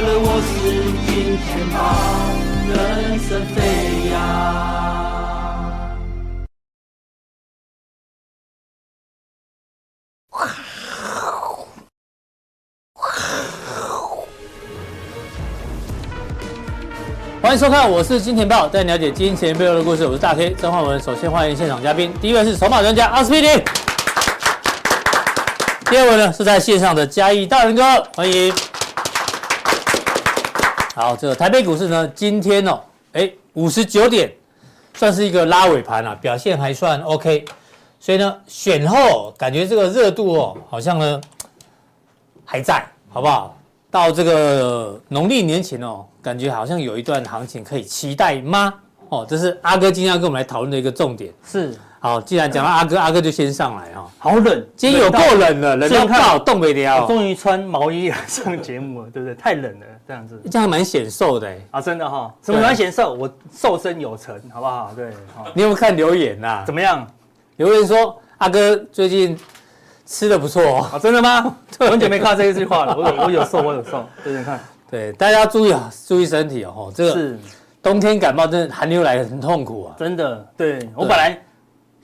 了我是金钱豹，人生飞扬。欢迎收看，我是金钱豹，带你了解金钱背后的故事。我是大 K 曾焕文。首先欢迎现场嘉宾，第一位是筹码专家阿斯匹林，第二位呢是在线上的嘉义大仁哥，欢迎。好，这个台北股市呢，今天哦，哎，五十九点，算是一个拉尾盘啊，表现还算 OK。所以呢，选后感觉这个热度哦，好像呢还在，好不好？到这个农历年前哦，感觉好像有一段行情可以期待吗？哦，这是阿哥今天要跟我们来讨论的一个重点。是，好，既然讲到阿哥，阿哥就先上来哈。好冷，今天有够冷了，冷到爆，冻不了。终于穿毛衣来上节目了，对不对？太冷了，这样子。这样还蛮显瘦的啊，真的哈。什么蛮显瘦？我瘦身有成，好不好？对。你有没有看留言呐？怎么样？留言说阿哥最近。吃的不错哦，啊，真的吗？很久没看这一句话了。我有我有瘦，我有瘦，对对看。对，大家注意啊，注意身体哦。这个是冬天感冒，真的寒流来很痛苦啊。真的，对，对我本来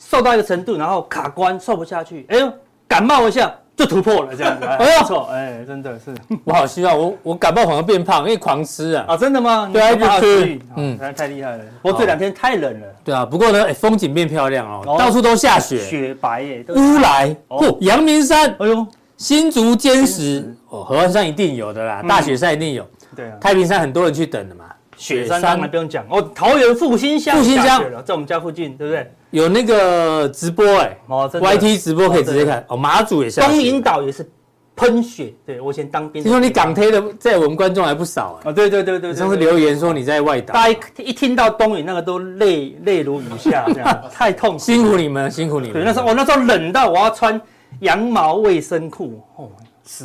瘦到一个程度，然后卡关，瘦不下去。哎呦，感冒一下。就突破了这样子，哎呦，错，哎，真的是，我好希望我我感冒反而变胖，因为狂吃啊。啊，真的吗？对啊，一直吃，嗯，太厉害了。不过这两天太冷了。对啊，不过呢，哎，风景变漂亮哦，到处都下雪，雪白耶。乌来，不，阳明山，哎呦，新竹尖石，哦，合欢山一定有的啦，大雪山一定有。对啊，太平山很多人去等的嘛。雪山当然不用讲哦，桃园复兴乡，复兴乡在我们家附近，对不对？有那个直播哎，哦，YT 直播可以直接看哦。马祖也下东引岛也是喷雪，对我以前当兵。听说你港推的在我们观众还不少哎。哦，对对对对，上次留言说你在外岛，大家一听到东引那个都泪泪如雨下，这样 太痛苦，辛苦你们，辛苦你们。对，那时候我那时候冷到我要穿羊毛卫生裤哦。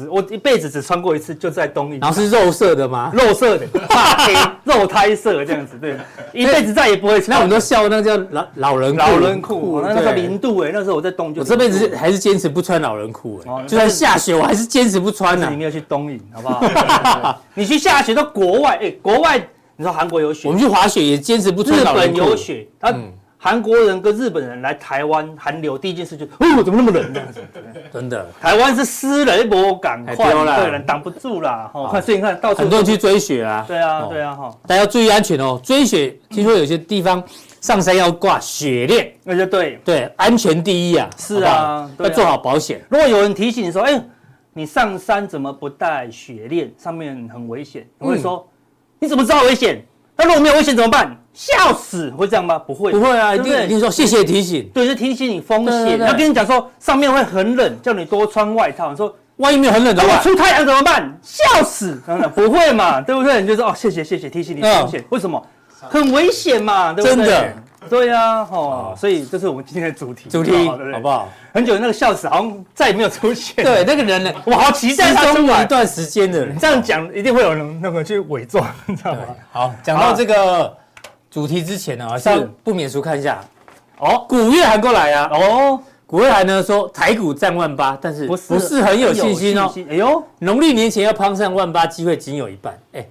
我一辈子只穿过一次，就在东引。然后是肉色的吗？肉色的，肉胎色这样子，对。一辈子再也不会穿。那我们都笑那个叫老老人老人裤，那个零度哎，那时候我在东就。我这辈子还是坚持不穿老人裤哎，就算下雪我还是坚持不穿呢。你没有去东引，好不好？你去下雪到国外哎，国外你说韩国有雪，我们去滑雪也坚持不穿老人裤。日本有雪，嗯。韩国人跟日本人来台湾韩流，第一件事就，哦，怎么那么冷这样子？真的，台湾是湿冷波赶快，对人挡不住啦。哦，快，所以你看到处很多人去追雪啊。对啊，对啊，哈，大家要注意安全哦。追雪，听说有些地方上山要挂雪链，那就对对，安全第一啊。是啊，要做好保险。如果有人提醒你说，哎，你上山怎么不带雪链？上面很危险。我会说，你怎么知道危险？那如果没有危险怎么办？笑死，会这样吗？不会，不会啊，一定一定说谢谢提醒。对，是提醒你风险。要跟你讲说上面会很冷，叫你多穿外套。你说万一没有很冷的话，出太阳怎么办？笑死，不会嘛，对不对？你就说哦，谢谢谢谢提醒你风险。为什么？很危险嘛，对不对？真的，对呀，哦，所以这是我们今天的主题，主题好不好？很久那个笑死好像再也没有出现。对，那个人呢，我好期待他出来一段时间的。这样讲一定会有人那个去伪装，你知道吗？好，讲到这个。主题之前呢，好像不免俗看一下哦。古月涵过来啊，哦，古月涵呢说台股站万八，但是不是很有信心哦。哎呦，农历年前要攀上万八机会仅有一半。哎，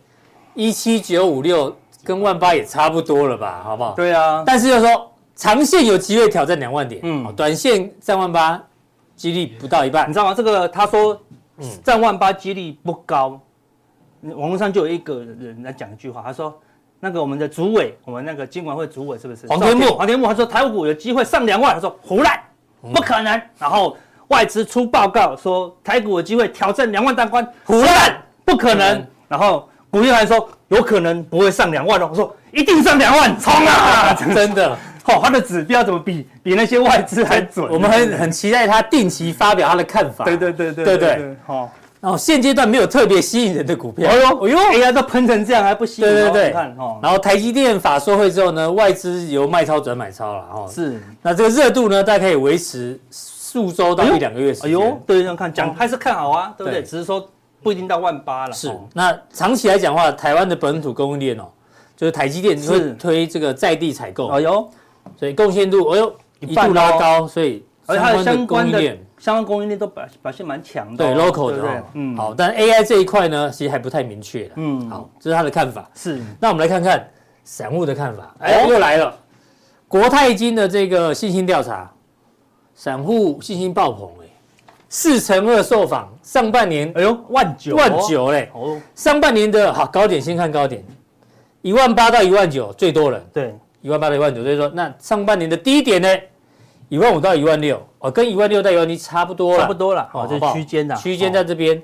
一七九五六跟万八也差不多了吧，好不好？对啊，但是又说长线有机会挑战两万点，嗯，短线站万八几率不到一半，你知道吗？这个他说站万八几率不高，网络上就有一个人来讲一句话，他说。那个我们的主委，我们那个金管会主委是不是？黄天木，黄天木他说台股有机会上两万，他说胡乱，不可能。然后外资出报告说台股有机会挑战两万大关，胡乱，不可能。然后古月涵说有可能不会上两万了，我说一定上两万，冲啊！真的，哦，他的指标怎么比比那些外资还准？我们很很期待他定期发表他的看法。对对对对对对，好。哦，现阶段没有特别吸引人的股票。哎呦，哎呦，哎呀，都喷成这样还不吸引？对对对，看哦。然后台积电法说会之后呢，外资由卖超转买超了哦。是。那这个热度呢，大概可以维持数周到一两个月时间。哎呦，对，这样看讲还是看好啊，对不对？只是说不一定到万八了。是。那长期来讲的话，台湾的本土供应链哦，就是台积电会推这个在地采购。哎呦，所以贡献度哎呦一度拉高，所以而且它的相关的。相关供应链都表表现蛮强的、哦，对，local 的、哦，对？对嗯，好，但 AI 这一块呢，其实还不太明确，嗯，好，这是他的看法，是，那我们来看看散户的看法，哎、哦，又来了，国泰金的这个信心调查，散户信心爆棚、四乘二受访，上半年，哎呦，万九，万九嘞，哦，上半年的好高点，先看高点，一万八到一万九最多人，对，一万八到一万九，所以说那上半年的低点呢？一万五到一万六，哦，跟一万六到一万七差不多了，差不多了，哦，这区间的，区间在这边，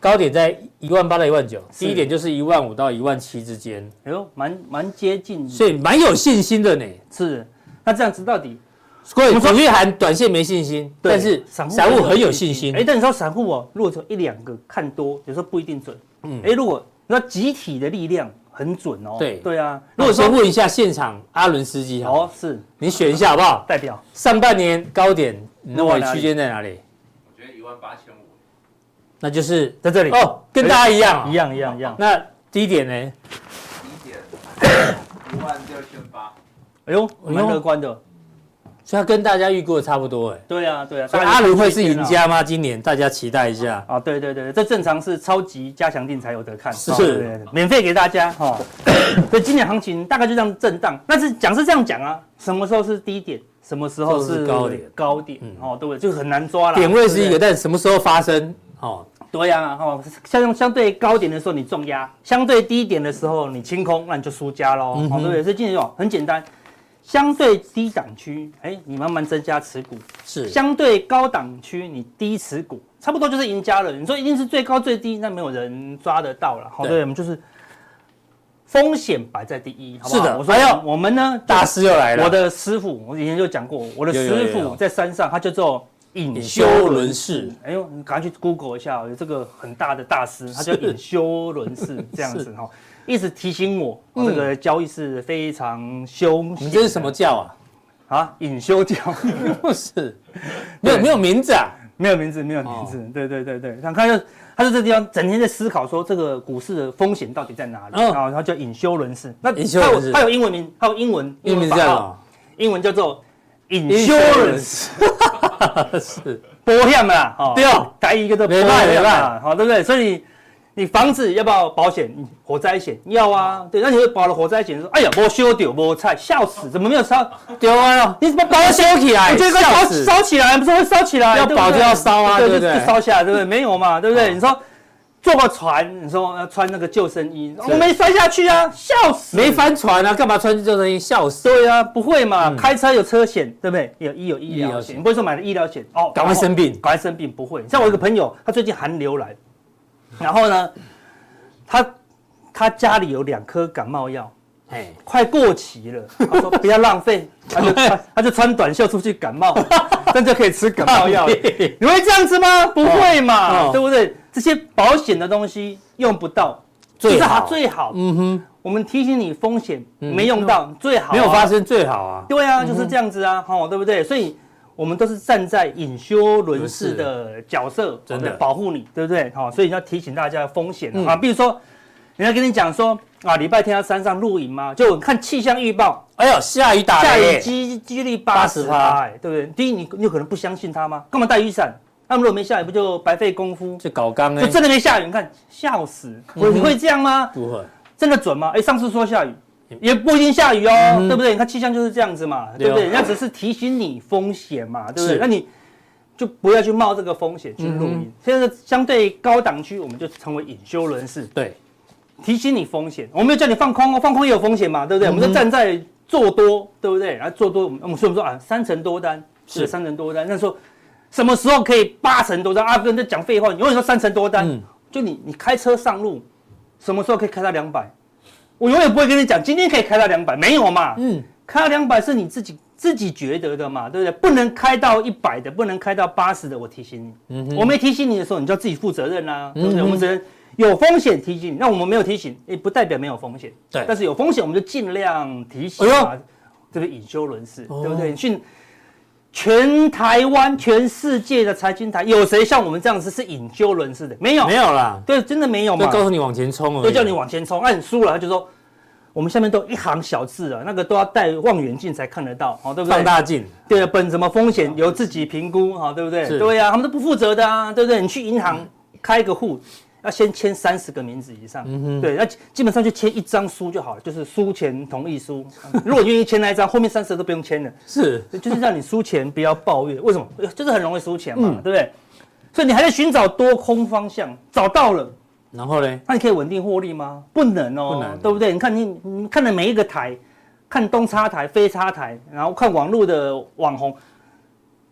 高点在一万八到一万九，低点就是一万五到一万七之间，哎呦，蛮蛮接近，所以蛮有信心的呢。是，那这样子到底，所以主力还短线没信心，但是散户很有信心。哎，但你说散户哦，如果说一两个看多，有时候不一定准，嗯，哎，如果那集体的力量。很准哦，对对啊。如果说问一下现场阿伦斯基哦，是你选一下好不好？代表上半年高点，你认为区间在哪里？我觉得一万八千五，那就是在这里哦，跟大家一样，一样一样一样。那低点呢？低点 一万六千八，哎呦，蛮乐观的。所以他跟大家预估的差不多哎。对啊，对啊。所以阿伦会是赢家吗？今年大家期待一下啊！对对对，这正常是超级加强定才有得看，是免费给大家哈。所以今年行情大概就这样震荡，但是讲是这样讲啊，什么时候是低点，什么时候是高点？高点哦，对不对？就很难抓了。点位是一个，但什么时候发生？哦，对呀，哦，相相对高点的时候你重压，相对低点的时候你清空，那你就输家喽，哦，对不对？所以今年哦很简单。相对低档区，哎，你慢慢增加持股；是相对高档区，你低持股，差不多就是赢家了。你说一定是最高最低，那没有人抓得到了。好，对，我们就是风险摆在第一，好不好？是的。我说，我们呢，大师又来了。我的师傅，我以前就讲过，我的师傅在山上，他叫做隐修伦士。哎呦，你赶快去 Google 一下，有这个很大的大师，他叫隐修伦士，这样子 哈。一直提醒我，这个交易是非常凶险。你这是什么教啊？啊，隐修教不是，没有没有名字啊，没有名字，没有名字。对对对对，他他就他就这地方整天在思考说，这个股市的风险到底在哪里？然后他叫隐修伦士。那他有他有英文名，他有英文英文叫英文叫做 insurance，是保险嘛？哦，对哦，改一个叫保险嘛？好，对不对？所以。你房子要不要保险？火灾险要啊，对，那你会保了火灾险说，哎呀，没烧掉，没菜，笑死，怎么没有烧丢啊？你怎么把它烧起来？这个烧烧起来，不是会烧起来？要保就要烧啊，对不对？烧起来，对不对？没有嘛，对不对？你说坐个船，你说要穿那个救生衣，我没摔下去啊，笑死！没翻船啊，干嘛穿救生衣？笑死！对啊，不会嘛？开车有车险，对不对？有医有医疗险，不会说买了医疗险哦，赶快生病，赶快生病，不会。像我一个朋友，他最近寒流来。然后呢，他他家里有两颗感冒药，哎，快过期了。他说不要浪费，他就他，他就穿短袖出去感冒，但就可以吃感冒药。你会这样子吗？不会嘛，对不对？这些保险的东西用不到，最好最好。嗯哼，我们提醒你风险没用到，最好没有发生最好啊。对啊，就是这样子啊，哦，对不对？所以。我们都是站在隐修伦士的角色，真的保护你，对不对？好，所以要提醒大家风险啊。比如说，人家跟你讲说啊，礼拜天要山上露营嘛？就看气象预报，哎呦，下雨打雷，下雨机几率八十趴，对不对？第一，你你有可能不相信他吗？干嘛带雨伞？那么如果没下雨，不就白费功夫？就搞刚，就真的没下雨，你看笑死！你会这样吗？不会，真的准吗？哎，上次说下雨。也不一定下雨哦，嗯、对不对？你看气象就是这样子嘛，对不对？人家只是提醒你风险嘛，对不对？那你就不要去冒这个风险去露营。嗯、现在相对高档区，我们就成为隐修人士，对，提醒你风险。我没有叫你放空哦，放空也有风险嘛，对不对？嗯、我们就站在做多，对不对？然后做多，我们我们说我们说啊，三成多单是三成多单。那说什么时候可以八成多单？阿哥在讲废话，你永远说三成多单，嗯、就你你开车上路，什么时候可以开到两百？我永远不会跟你讲，今天可以开到两百，没有嘛？嗯，开到两百是你自己自己觉得的嘛，对不对？不能开到一百的，不能开到八十的，我提醒你。嗯，我没提醒你的时候，你就要自己负责任啦，对不对？我们只能有风险提醒你，那我们没有提醒，也不代表没有风险。对，但是有风险，我们就尽量提醒啊。这个隐修伦士，对不对？你去全台湾、全世界的财经台，有谁像我们这样子是隐修伦士的？没有，没有啦。对，真的没有嘛。就告诉你往前冲，就叫你往前冲。那你输了，他就说我们下面都一行小字啊，那个都要带望远镜才看得到，好，对不对？放大镜。对啊，本什么风险由自己评估，哈，对不对？对呀，他们都不负责的啊，对不对？你去银行开一个户，要先签三十个名字以上，嗯对，那基本上就签一张书就好了，就是书前同意书。如果愿意签那一张，后面三十个都不用签了。是，就是让你输钱不要抱怨，为什么？就是很容易输钱嘛，对不对？所以你还在寻找多空方向，找到了。然后呢？那你可以稳定获利吗？不能哦，不能，对不对？你看你你看的每一个台，看东插台、非插台，然后看网络的网红，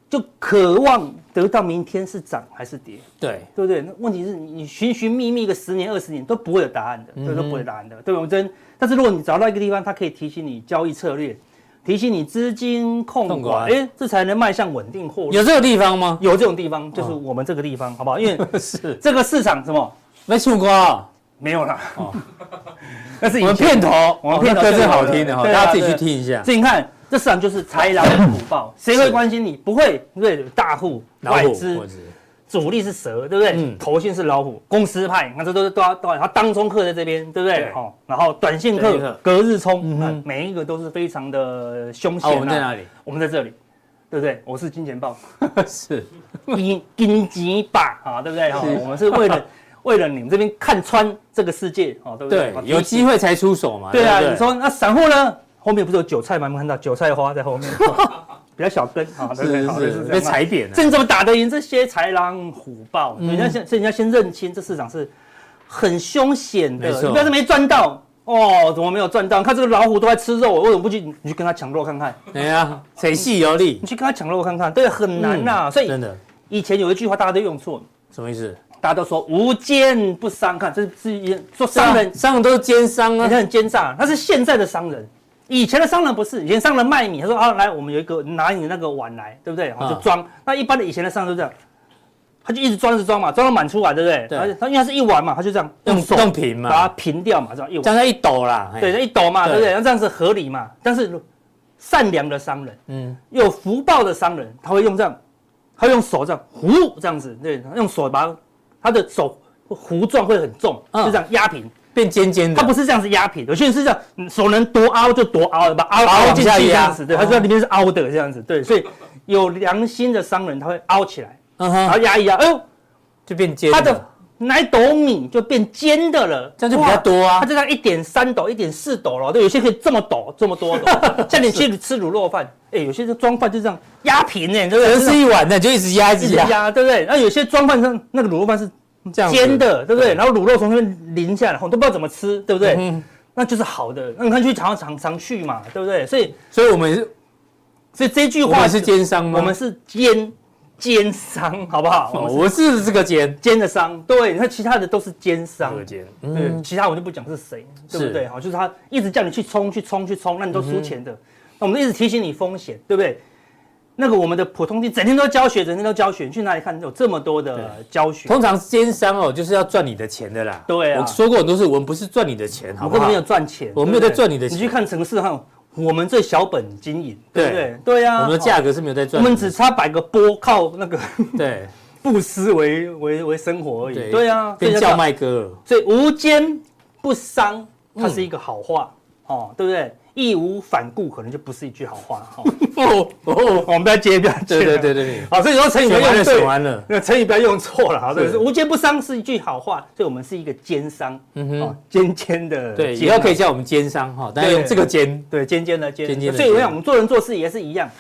就渴望得到明天是涨还是跌？对，对不对？那问题是你寻寻觅觅个十年二十年都不会有答案的，对，都不会有答案的，对不对？真，但是如果你找到一个地方，它可以提醒你交易策略，提醒你资金控管，哎，这才能迈向稳定获利。有这个地方吗？有这种地方，就是我们这个地方，好不好？因为 是这个市场什么？没出过，没有啦。哦，那是我们片头，我们片头歌是好听的哈，大家自己去听一下。所以你看，这市场就是豺狼虎豹，谁会关心你？不会，对，大户、外资、主力是蛇，对不对？投信是老虎，公司派，你看这都是都要都要，然后当中客在这边，对不对？好，然后短线客隔日冲，每一个都是非常的凶险。我们在哪里？我们在这里，对不对？我是金钱豹，是金金鸡霸啊，对不对？哈，我们是为了。为了你们这边看穿这个世界，哦，对不对？对，有机会才出手嘛。对啊，你说那散户呢？后面不是有韭菜吗？有没有看到韭菜花在后面？比较小根啊，对不对？是是被踩扁了。这你怎么打得赢这些豺狼虎豹？人家先，所以你要先认清这市场是很凶险的。你不要是没赚到哦，怎么没有赚到？看这个老虎都在吃肉，为什么不去？你去跟他抢肉看看。对呀，谁细有力？你去跟他抢肉看看，对，很难呐。所以真的，以前有一句话大家都用错，什么意思？大家都说无奸不商，看这是一说商人，商人都是奸商啊，你看很奸诈。他是现在的商人，以前的商人不是。以前商人卖米，他说啊，来，我们有一个拿你那个碗来，对不对？然后就装。那一般的以前的商人就这样，他就一直装着装嘛，装到满出来，对不对？对。他因为他是一碗嘛，他就这样用手用平嘛，把它平掉嘛，这样一碗。这样一抖啦，对，一抖嘛，对不对？那这样子合理嘛？但是善良的商人，嗯，有福报的商人，他会用这样，他会用手这样呼这样子，对，用手把他的手。弧状会很重，就这样压平，变尖尖的。它不是这样子压平，有些人是这样，手能多凹就多凹，把凹凹进去这样子，对，它知道里面是凹的这样子，对，所以有良心的商人他会凹起来，然后压一压，哎呦，就变尖。它的那一斗米就变尖的了，这样就比较多啊。它就这样一点三斗、一点四斗了，对，有些可以这么斗这么多斗。像你去吃卤肉饭，哎，有些是装饭就这样压平呢，对不对？吃一碗的就一直压一直压，对不对？那有些装饭上那个卤肉饭是。煎的，对不对？然后卤肉从那边淋下来，我都不知道怎么吃，对不对？那就是好的。那你看去常常常去嘛，对不对？所以，所以我们，所以这句话是奸商吗？我们是奸奸商，好不好？我是这个奸奸的商，对。你看其他的都是奸商，对，其他我就不讲是谁，对不对？好，就是他一直叫你去冲，去冲，去冲，那你都输钱的。那我们一直提醒你风险，对不对？那个我们的普通店整天都教学，整天都教学，你去哪里看有这么多的教学？通常奸商哦，就是要赚你的钱的啦。对啊，我说过很多次，我们不是赚你的钱，好不好？我们没有赚钱，我们没有在赚你的钱。你去看城市哈，我们这小本经营，对不对？对啊，我们的价格是没有在赚，我们只差摆个波，靠那个对 布施为为为生活而已。对啊，变叫卖哥，所以无奸不商，它是一个好话哦，对不对？义无反顾可能就不是一句好话哈。哦哦，我们不要接，不要接。对对对对。好，所以说成语不要用对，完了。那成语不要用错了哈。对，无奸不商是一句好话，所以我们是一个奸商。嗯哼，尖尖的。对，以后可以叫我们奸商哈，但用这个奸。对，尖尖的尖。所以我想，我们做人做事也是一样，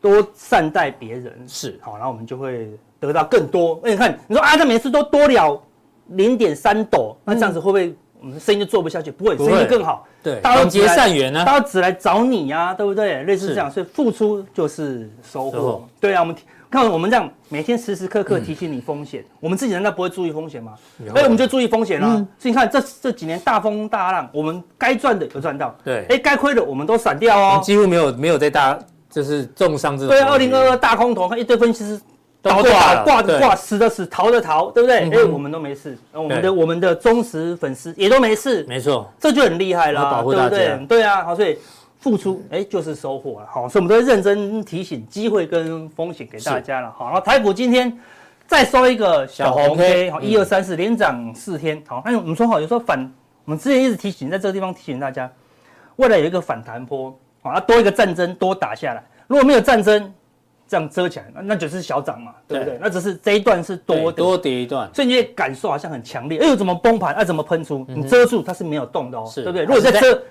多善待别人是好，然后我们就会得到更多。那你看，你说啊，他每次都多了零点三斗，那这样子会不会？我们生意就做不下去，不会，生意更好。对，大家结善缘呢，大家只来找你呀，对不对？类似这样，所以付出就是收获。对啊，我们看我们这样，每天时时刻刻提醒你风险，我们自己难道不会注意风险吗？哎，我们就注意风险了。所以你看这这几年大风大浪，我们该赚的有赚到，对，哎，该亏的我们都闪掉哦，几乎没有没有在大就是重伤这种。对，二零二二大空头，看一堆分析师。倒的倒，挂的挂，死的死，逃的逃，对不对？哎，我们都没事，我们的我们的忠实粉丝也都没事，没错，这就很厉害了，对不对？对啊，好，所以付出哎就是收获了，好，所以我们都会认真提醒机会跟风险给大家了，好，然后台股今天再收一个小红 K，好，一二三四连涨四天，好，那我们说好，有时候反我我们之前一直提醒，在这个地方提醒大家，未来有一个反弹波啊，多一个战争多打下来，如果没有战争，这样遮起来，那那就是小涨嘛，对不对？对，那只是这一段是多的多跌一段，所以你也感受好像很强烈。哎呦，怎么崩盘？啊，怎么喷出？你遮住它是没有动的哦，是对不对？如果再遮，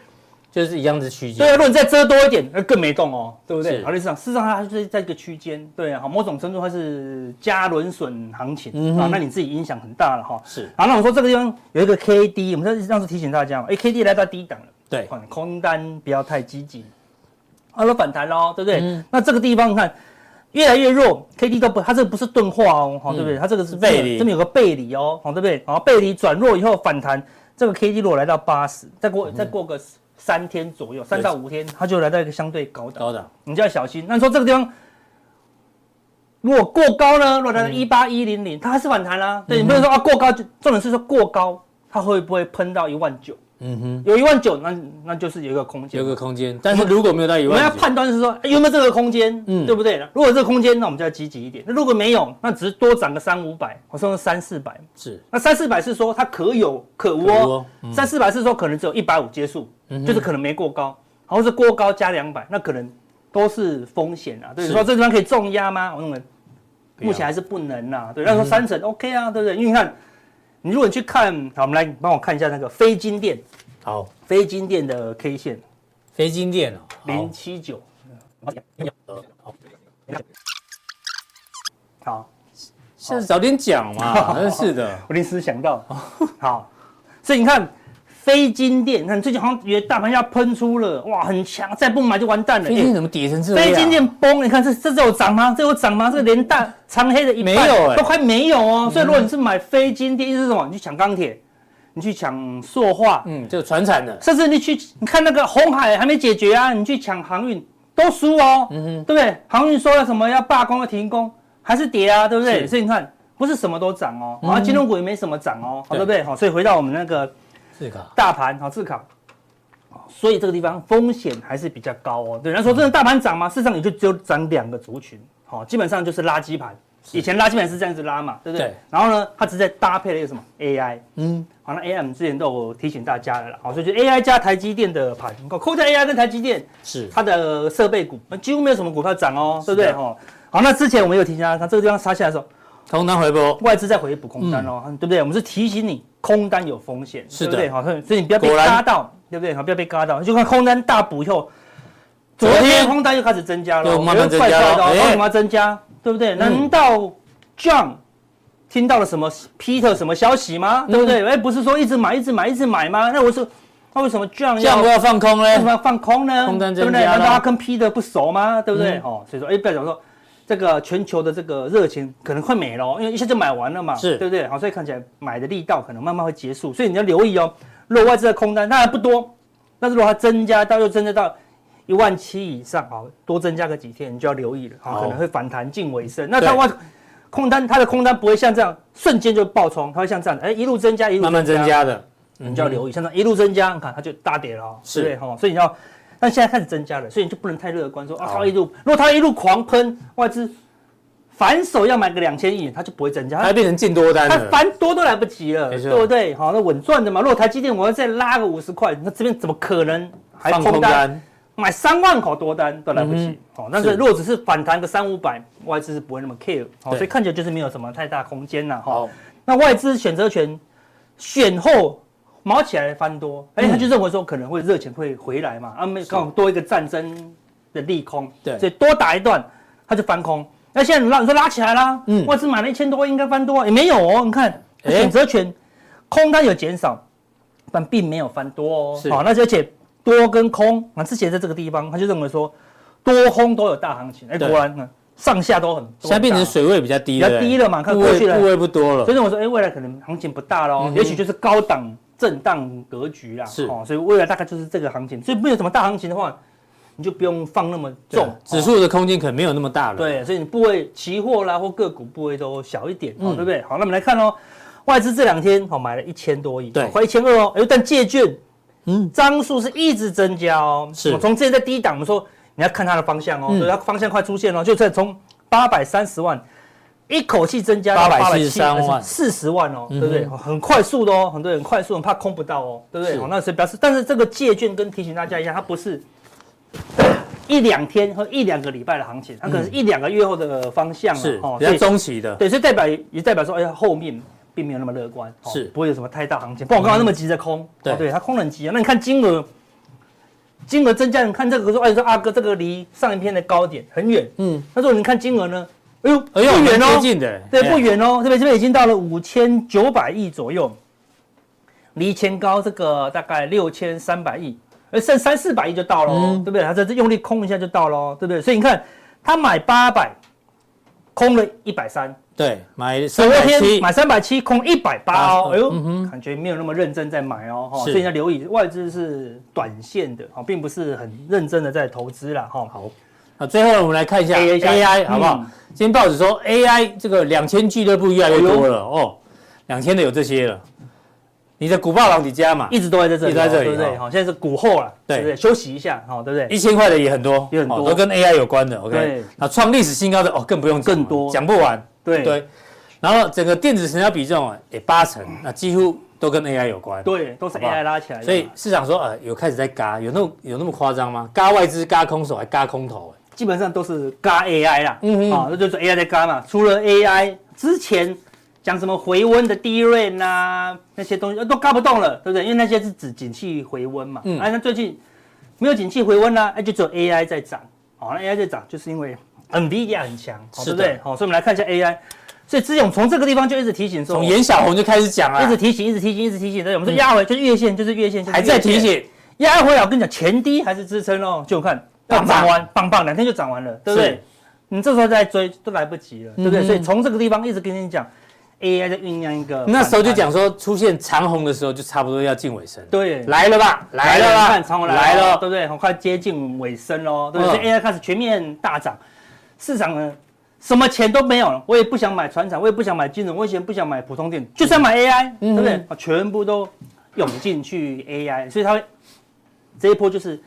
就是一样的区间。对啊，如果你再遮多一点，那更没动哦，对不对？好，历史上事实上它就是在一个区间，对啊，好，某种程度它是加轮损行情啊，那你自己影响很大了哈。是，好，那我说这个地方有一个 K D，我们上次提醒大家嘛，哎，K D 来到低档了，对，空单不要太积极，它说反弹喽，对不对？那这个地方你看。越来越弱，K D 都不，它这个不是钝化哦，好、嗯、对不对？它这个是背离，这边有个背离哦，好对不对？好背离转弱以后反弹，这个 K D 如果来到八十，再过再过个三天左右，三到五天，它就来到一个相对高档，高档，你就要小心。那你说这个地方如果过高呢？如果来到一八一零零，它还是反弹啦、啊。对，你不能说啊过高就，重点是说过高，它会不会喷到一万九？嗯哼，有一万九，那那就是有一个空间，有个空间。但是如果没有到一万，我们要判断是说有没有这个空间，嗯，对不对？如果这个空间，那我们就要积极一点。那如果没有，那只是多涨个三五百，或者三四百，是。那三四百是说它可有可无哦，三四百是说可能只有一百五接束，就是可能没过高，然后是过高加两百，那可能都是风险啊。对，说这地方可以重压吗？我认为目前还是不能呐。对，那说三成 OK 啊，对不对？因为你看。你如果你去看，好，我们来帮我看一下那个非金电，好，非金电的 K 线，非金电哦，零七九，好，好，是早点讲嘛，真是的，我临时想到，好，所以你看。非金电，你看最近好像以为大盘要喷出了，哇，很强，再不买就完蛋了。非金怎么跌成这样？非金电崩，你看这这有涨吗？这有涨吗？这连大长黑的一半没有，都快没有哦。所以如果你是买非金电，意思是什么？你去抢钢铁，你去抢塑化，嗯，就传产的，甚至你去你看那个红海还没解决啊，你去抢航运都输哦，嗯哼，对不对？航运说了什么要罢工要停工，还是跌啊，对不对？所以你看不是什么都涨哦，然后金融股也没什么涨哦，好对不对？好，所以回到我们那个。自考大盘好，自考，所以这个地方风险还是比较高哦。有，人家说真的大盘涨吗？事实上也就只有涨两个族群，好，基本上就是垃圾盘。以前垃圾盘是这样子拉嘛，对不对？对。然后呢，它只是在搭配了一个什么 AI，嗯，好，那 AI 我们之前都有提醒大家了，好，所以就 AI 加台积电的盘，扣掉 AI 跟台积电是它的设备股，几乎没有什么股票涨哦，对不对？哦，好，那之前我们有提醒大家，它这个地方杀下来的时候。空单回补，外资在回补空单哦，对不对？我们是提醒你空单有风险，是的，对不对？好，所以你不要被嘎到，对不对？好，不要被嘎到。就看空单大补以后，昨天空单又开始增加了，慢慢增加了。为什么要增加？对不对？难道 John 听到了什么 Peter 什么消息吗？对不对？哎，不是说一直买，一直买，一直买吗？那我说，那为什么 John 要要放空呢？为什么要放空呢？空单对不对？难道他跟 Peter 不熟吗？对不对？哦，所以说，哎，不要讲说。这个全球的这个热情可能快没了，因为一下就买完了嘛，是对不对？好，所以看起来买的力道可能慢慢会结束，所以你要留意哦。如果外资的空单当然不多，但是如果它增加到又增加到一万七以上，好，多增加个几天，你就要留意了，好，可能会反弹近尾声。那它外空单，它的空单不会像这样瞬间就爆冲，它会像这样，哎，一路增加，一路慢慢增加的，你就要留意，像这样一路增加，你看它就大跌了，是对哈，所以你要，但现在开始增加了，所以你就不能太乐观，说啊，它一路如果它一路狂喷外资。反手要买个两千亿，它就不会增加，它变成进多单了。它反多都来不及了，对不对？好，那稳赚的嘛。如果台积电我要再拉个五十块，那这边怎么可能还空单？买三万口多单都来不及。好，但是如果只是反弹个三五百，外资是不会那么 care。好，所以看起来就是没有什么太大空间呐。好，那外资选择权选后毛起来翻多，哎，他就认为说可能会热钱会回来嘛。啊，没刚好多一个战争的利空，对，所以多打一段，他就翻空。那现在拉你说拉起来啦，嗯，外资买了一千多，应该翻多也没有哦。你看选择权空单有减少，但并没有翻多哦。好，那而且多跟空啊，之前在这个地方他就认为说多空都有大行情，哎，果然呢上下都很多，现在变成水位比较低，比较低了嘛，看过去了，部位不多了。所以我说，哎，未来可能行情不大喽，也许就是高档震荡格局啦。是哦，所以未来大概就是这个行情，所以没有什么大行情的话。你就不用放那么重，指数的空间可能没有那么大了。对，所以你部位期货啦或个股部位都小一点，哦，对不对？好，那我们来看哦，外资这两天哦买了一千多亿，对，快一千二哦。哎，但借券，嗯，张数是一直增加哦。是，从之前在低档，我们说你要看它的方向哦，所以它方向快出现了，就在从八百三十万一口气增加八百七十三万，四十万哦，对不对？很快速的哦，很多人快速，很怕空不到哦，对不对？那是表示，但是这个借券跟提醒大家一样，它不是 一两天和一两个礼拜的行情，它可能是一两个月后的方向是哦，比较中期的，对，所以代表也代表说，哎呀，后面并没有那么乐观，是不会有什么太大行情。不然我刚刚那么急着空，对对，它空很急啊。那你看金额。金额增加，你看这个说，哎，说阿哥，这个离上一篇的高点很远，嗯，他说你看金额呢，哎呦，哎呦，不远哦，近的，对，不远哦，这边这边已经到了五千九百亿左右，离前高这个大概六千三百亿，而剩三四百亿就到了，对不对？他这这用力空一下就到了，对不对？所以你看他买八百，空了一百三。对，买三百七，买三百七，空一百八哦，哎呦，感觉没有那么认真在买哦，哈，所以要留意外资是短线的，哈，并不是很认真的在投资了，哈。好，那最后我们来看一下 AI 好不好？今天报纸说 AI 这个两千俱乐部越来越多了哦，两千的有这些了。你的股霸老底家嘛，一直都在这里，一直在这里，对不对？好，现在是股后了，对不对？休息一下，好，对不对？一千块的也很多，也很多，都跟 AI 有关的，OK。那创历史新高的哦，更不用更多，讲不完。对对，然后整个电子成交比重啊，也八成，那几乎都跟 AI 有关。对，都是 AI 拉起来的。所以市场说，呃，有开始在嘎，有那么有那么夸张吗？嘎外资、嘎空手还嘎空头？基本上都是嘎 AI 啦。嗯哼，啊，那就是 AI 在嘎嘛。除了 AI 之前讲什么回温的 DRAM 呐，那些东西都嘎不动了，对不对？因为那些是指景气回温嘛。嗯。哎，那最近没有景气回温呢，哎，就只有 AI 在涨。好，那 AI 在涨，就是因为。NVIDIA 很强，对不对？好，所以我们来看一下 AI。所以之前从这个地方就一直提醒说，从颜小红就开始讲了，一直提醒，一直提醒，一直提醒。对，我们说压回就是月线，就是月线，还在提醒。压回来，我跟你讲，前低还是支撑哦。就看涨完，棒棒，两天就涨完了，对不对？你这时候再追都来不及了，对不对？所以从这个地方一直跟你讲，AI 在酝酿一个。那时候就讲说，出现长虹的时候，就差不多要近尾声。对，来了吧，来了吧，看长虹来了，对不对？很快接近尾声喽，对不对？所以 AI 开始全面大涨。市场呢，什么钱都没有了，我也不想买船厂，我也不想买金融，我也不想买普通电子，就算买 AI，对不对？全部都涌进去 AI，所以它会这一波就是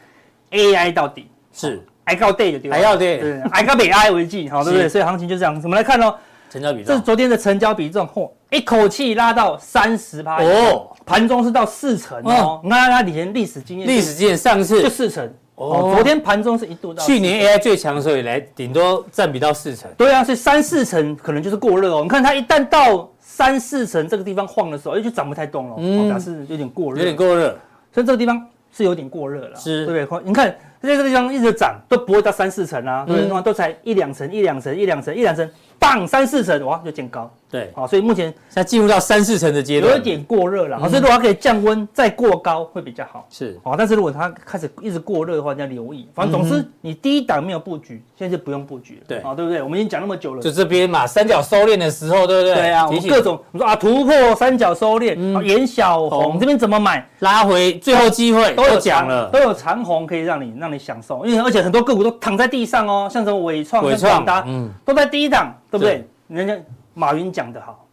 AI 到底是。I 到 day 的地方，I 到 day，对，I 到北 I 为记，好，对不对？所以行情就这样，我们来看哦，成交比重，这是昨天的成交比重，嚯，一口气拉到三十趴哦，盘中是到四成哦，你看它以前历史经验，历史经验上次就四成。哦，昨天盘中是一度到去年 AI 最强的时候以来，顶多占比到四成。对啊，所以三四成可能就是过热哦。你看它一旦到三四成这个地方晃的时候，哎，就涨不太动了，嗯，表示有点过热，有点过热。所以这个地方是有点过热了，是，对不对？你看在这个地方一直涨，都不会到三四层啊，对不对？都才一两层，一两层，一两层，一两成。棒三四成哇就见高，对，好，所以目前现在进入到三四成的阶段，有一点过热了，好，所以如果它可以降温再过高会比较好，是，好，但是如果它开始一直过热的话，你要留意，反正总之你第一档没有布局，现在就不用布局了，对，啊，对不对？我们已经讲那么久了，就这边嘛，三角收敛的时候，对不对？对啊，我们各种我们说啊，突破三角收敛，颜小红这边怎么买？拉回最后机会都有讲了，都有长红可以让你让你享受，因为而且很多个股都躺在地上哦，像什么伟创、像广达，嗯，都在第一档，对不对？人家马云讲的好，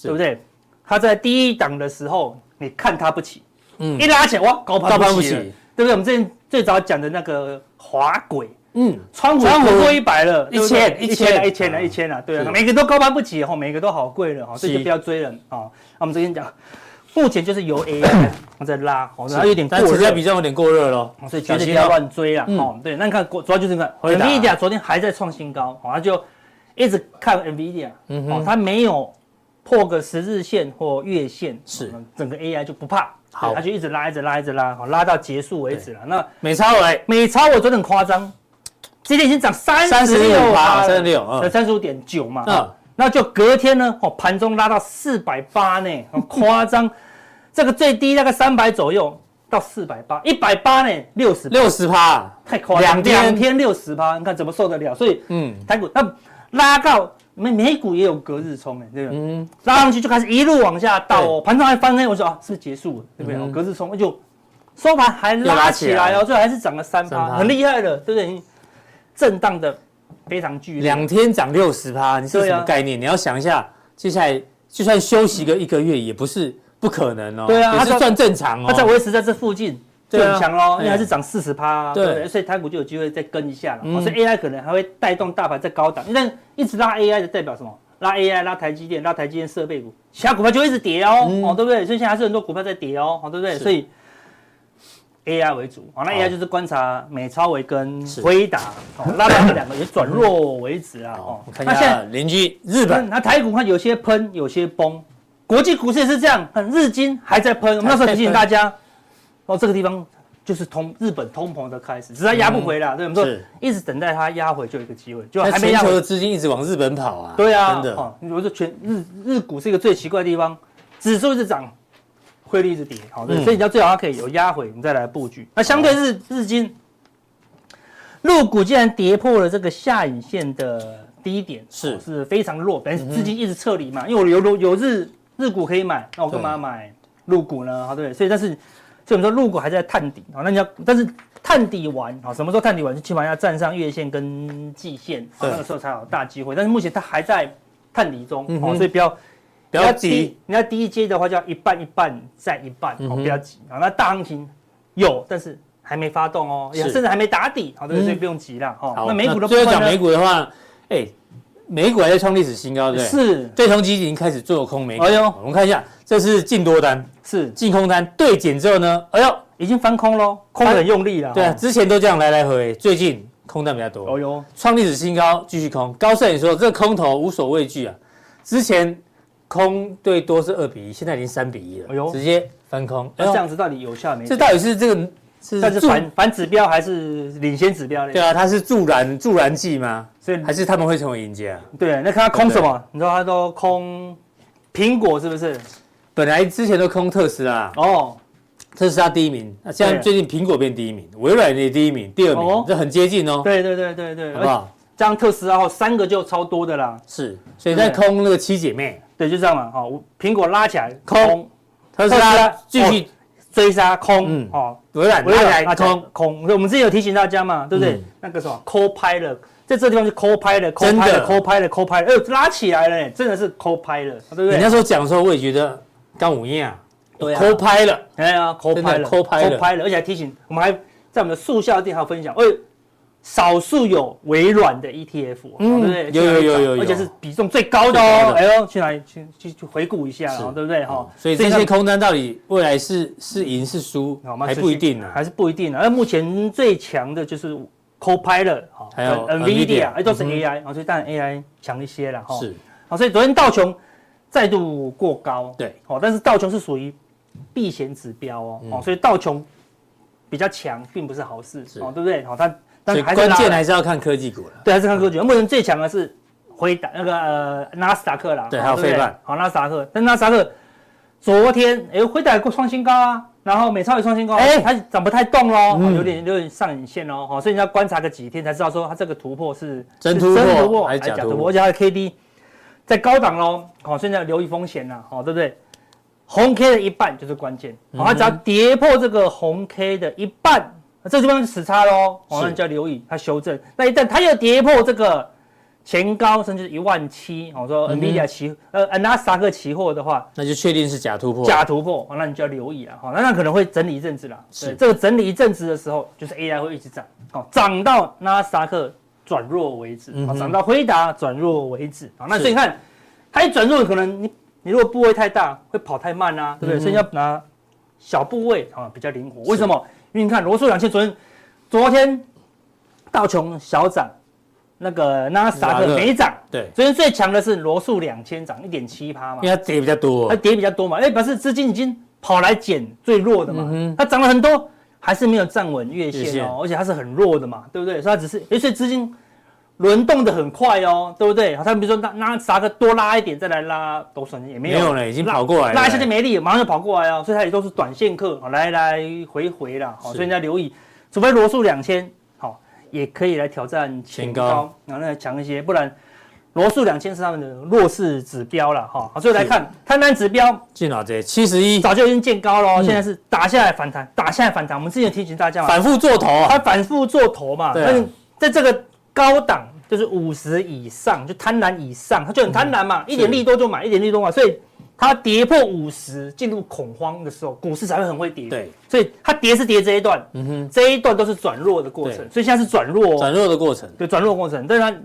对不对？他在第一档的时候，你看他不起，嗯，一拉起来哇，高攀不起，对不对？我们之前最早讲的那个滑轨，嗯，川股突破一百了，一千，一千了，一千。了，一千了，对啊，每个都高攀不起，哈，每个都好贵了，哈，所以就不要追了啊。我们之前讲，目前就是由 AI 在拉，好像有点过热，比较有点过热了，所以绝对不要乱追啊。哦，对，那你看，主要就是看，media 昨天还在创新高，好，那就。一直看 NVIDIA，哦，它没有破个十日线或月线，是。整个 AI 就不怕，好，它就一直拉，一直拉，一直拉，好，拉到结束为止了。那美超微，美超我昨天很夸张，今天已经涨三十六趴，三十六，才三十五点九嘛，嗯，那就隔天呢，哦，盘中拉到四百八呢，很 夸张，这个最低大概三百左右到四百八，一百八呢，六十六十趴，太夸张，两两天六十趴，你看怎么受得了？所以，嗯，台股那。拉到美美股也有隔日冲哎，对不对？嗯，拉上去就开始一路往下倒哦，盘中还翻黑，我说啊，是不是结束了？对不对？隔日冲就收盘还拉起来哦，最后还是涨了三趴，很厉害的，对不对？震荡的非常剧烈，两天涨六十趴，你是什么概念？你要想一下，接下来就算休息个一个月，也不是不可能哦。对啊，它是算正常哦，它在维持在这附近。就很强喽，因为还是涨四十趴，对不对？所以台股就有机会再跟一下了。所以 AI 可能还会带动大盘再高档，因为一直拉 AI 的代表什么？拉 AI、拉台积电、拉台积电设备股，其他股票就一直跌哦，嗯哦，对不对？所以现在还是很多股票在跌哦，哦，对不对？所以 AI 为主，好，那 AI 就是观察美超微跟是辉达，哦，拉到这两个也转弱为止啊，哦我，看一下邻居日本，那台股看有些喷，有些崩，国际股市也是这样，很日经还在喷。我们那时候提醒大家，哦，这个地方就是通日本通膨的开始，只是它压不回来，对我们说是一直等待它压回就有一个机会，就那还没压回全球的。资金一直往日本跑啊，对啊，真的，哦，我说全日日股是一个最奇怪的地方，指数一直涨，汇率一直跌，好，对，嗯所以你要最好它可以有压回，你再来布局。那相对日日经，入股既然跌破了这个下影线的低点，是哦是非常弱，本来资金一直撤离嘛，因为我有有有日日股可以买，那我干嘛要买入股呢？好，对？所以但是，所以我们说陆股还在探底，好，那你要但是探底完，好，什么时候探底完？就起码要站上月线跟季线，那个时候才有大机会。但是目前它还在探底中，嗯哼哦，所以不要不要急，你要第一阶的话就要一半一半再一半，哦，嗯哼不要急啊。那大行情有，但是还没发动哦，也甚至还没打底，好？所以不用急了，哦。好，那美股的部最后讲美股的话，哎，美股还在创历史新高，对不对？是。对冲基金已经开始做空美股，哎呦。我们看一下，这是净多单、是，净空单对减之后呢，哎呦，已经翻空喽，空得很用力了，对啊，哦。之前都这样来来回回，最近空单比较多，哎呦，创历史新高，继续空。高盛也说，这个空头无所畏惧啊，之前空对多是二比一，现在已经三比一了，哎呦。直接翻空。那这样子到底有效没效？这到底是这个是但是反反指标还是领先指标呢？对啊，它是助燃助燃剂吗？所以还是他们会成为赢家？对，那看他空什么？你知道他都空苹果是不是？本来之前都空特斯拉，哦，特斯拉第一名，那现在最近苹果变第一名，微软也第一名，第二名哦，这很接近哦，对对对对对，好不好？这样特斯拉后三个就超多的啦。是，所以在空那个七姐妹，对，就这样嘛。好，我苹果拉起来空空，特斯拉继续追杀空嗯，哦，微软微拉起空，空。我们之前有提醒大家嘛，对不对？嗯？那个什么 Copilot，在这地方是 Copilot，真的。Copilot，Copilot，Copilot，哎，拉起来了，真的是 Copilot，对不对？你那时候讲的时候，我也觉得刚五样，对啊。抠拍了，哎呀真的，Copilot，Copilot Copilot，而且还提醒我们还在我们的速效店还有分享，哎，少数有微软的 ETF，嗯对不对？有有有有有而且是比重最高的哦。的哎呦，去哪里去去去回顾一下对不对？哈，所以这些空单到底未来是是赢是输还不一定呢。还是不一定呢。而目前最强的就是 Copilot，好，还有跟 NVIDIA 哎，都是 AI，所以当然 AI 强一些了哈。是，好，所以昨天道琼再度过高，对，好，但是道琼是属于避险指标哦，嗯哦，所以道琼比较强，并不是好事，是哦，对不对？好，它但是关键还是要看科技股了。对，还是看科技。目前最强的是辉达那个呃纳斯达克啦，对还有费半好，纳斯达克，但纳斯达克昨天哎辉达也过创新高啊，然后美超也创新高，哎哎，它涨不太动喽，有点有点上影线喽，好，所以你要观察个几天才知道说它这个突破是是真突破真突破还是假突破而且它的 K D 在高档喽，好，现在留意风险啦，好，对不对？红 K 的一半就是关键，好，它只要跌破这个红 K 的一半。这地方是死叉喽，哦，那你就要留意它修正。那一旦它又跌破这个前高，甚至一万七，我说 NVIDIA 期、呃纳斯达克期货的话，那就确定是假突破。假突破，哦那你就要留意了，哈，那那可能会整理一阵子啦。是对，这个整理一阵子的时候，就是 AI 会一直涨，哦，涨到纳斯达克转弱为止，嗯哼哦，涨到辉达转弱为止，好，那所以你看它一转弱，可能你你如果部位太大，会跑太慢啊，对不对？嗯所以要拿小部位啊，比较灵活。为什么？因为你看罗素两千昨天昨天道琼小涨，那个纳斯达克没涨。对，昨天最强的是罗素两千涨一点七趴嘛因，为它跌比较多它。跌比较多嘛，哎，表示资金已经跑来捡最弱的嘛，嗯它涨了很多，还是没有站稳月线哦，而且它是很弱的嘛，对不对？所以它只是，哎，所以资金轮动的很快哦，对不对？好，他比如说拉拉啥个多拉一点再来拉，都算也没有。没有了，已经跑过来了。拉一下就没力，马上就跑过来哦，所以它也都是短线客，好来来回回啦，好，所以你要留意，除非罗素两千，好，也可以来挑战前前高。高，然后来强一些，不然罗素两千是他们的弱势指标了哈，好，所以来看贪婪指标进老这七十一，早就已经见高了现在是打下来反弹，打下来反弹，我们之前提醒大家嘛，反复做头啊。它反复做头嘛，对啊。但是在这个高档就是五十以上，就贪婪以上，他就很贪婪嘛，一点利多就买，一点利多嘛，所以它跌破五十进入恐慌的时候，股市才会很会跌。，对，所以它跌是跌这一段，嗯哼，这一段都是转弱的过程，所以现在是转弱、哦，转弱的过程。对转弱过程，但是它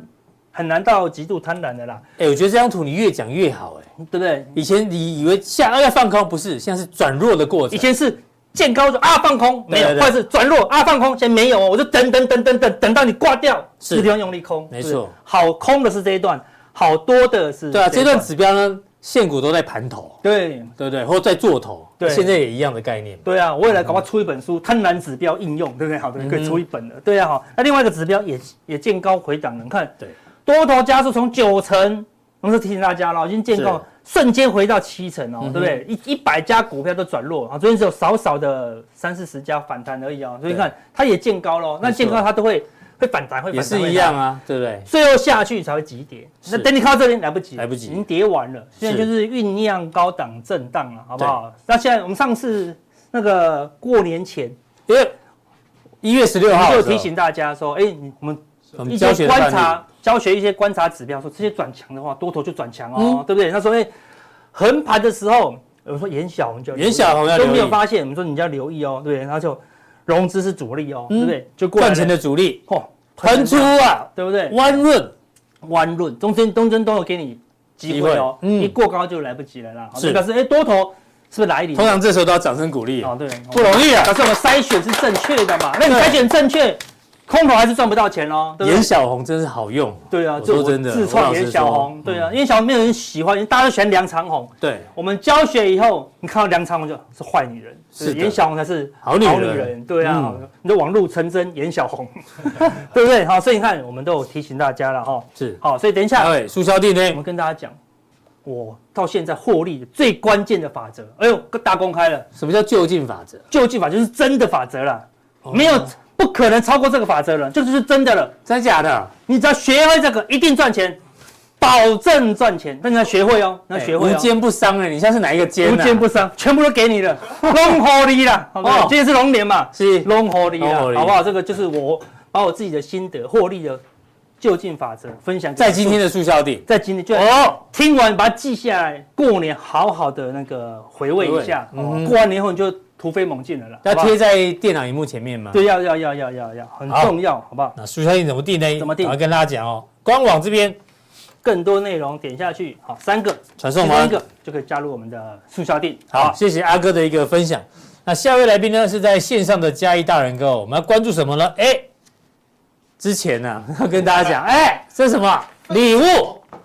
很难到极度贪婪的啦，哎，我觉得这张图你越讲越好，哎，对不对？以前你以为下要放空，不是，现在是转弱的过程。以前是见高就啊放空，没有，或者是转弱啊放空，现在没有哦，我就等等等等等等到你挂掉，是地方用力空，没错。好空的是这一段，好多的是。对啊，这段指标呢？现股都在盘头，对对对，或在做头，对，现在也一样的概念。对啊，我未来搞不好出一本书，贪婪指标应用，对不对？好的，可以出一本了。对啊，好，那另外一个指标也也见高回档，你看，对，多头加速从九成，我们是提醒大家了，已经见高，瞬间回到七成哦，对不对？一一百家股票都转弱啊，昨天只有少少的三四十家反弹而已啊，所以你看它也见高喽，那见高它都会。会反弹，会反弹，也是一样啊，对不对？最后下去才会急跌。那等你看到这边来不及，来不及，已经跌完了。现在就是酝酿高档震荡了，好不好？那现在我们上次那个过年前，因为一月十六号就提醒大家说，哎，我们一些观察教学一些观察指标，说这些转强的话，多头就转强哦，对不对？那时候哎，横盘的时候，我们说眼小红就眼小红都没有发现，我们说你要留意哦，对不对？然后就。融资是主力哦，对不对？就赚钱的主力，嚯，喷出啊，对不对？弯润，弯润，中间中间都有给你机会哦，一过高就来不及了啦。是，表示哎，多头是不是来临？通常这时候都要掌声鼓励哦，对，不容易啊。表示我们筛选是正确的嘛？那你筛选正确。空头还是赚不到钱哦。颜小红真是好用。对啊，说真的，自创颜小红。对啊，因为小红没有人喜欢，大家都喜欢梁长红。对，我们教学以后，你看到梁长红就是坏女人，是颜小红才是好女人。对啊，你的网路成真，颜小红，对不对？好，所以你看，我们都有提醒大家了哈。是，好，所以等一下，对，速效定呢，我们跟大家讲，我到现在获利最关键的法则，哎呦，大公开了。什么叫就近法则？就近法就是真的法则了，没有。不可能超过这个法则了，这就是真的了，真假的？你只要学会这个，一定赚钱，保证赚钱。但你要学会哦，要学会。无奸不商哎，你现在是哪一个奸？无奸不商，全部都给你了，龙合利了。哦，今天是龙年嘛，是龙合利了，好不好？这个就是我把我自己的心得获利的就近法则分享。在今天的速效地，在今天就哦，听完把它记下来，过年好好的那个回味一下。嗯，过完年后你就。突飞猛进的了啦！要贴在电脑荧幕前面吗？对，要要要要要要，很重要，好不好？那速效錠怎么定呢？怎么定？我要跟大家讲哦，官网这边更多内容点下去，好，三个传送完一个就可以加入我们的速效定。好，谢谢阿哥的一个分享。那下一位来宾呢是在线上的嘉义大人哥，我们要关注什么呢？哎，之前呢 要跟大家讲，哎，这是什么礼物？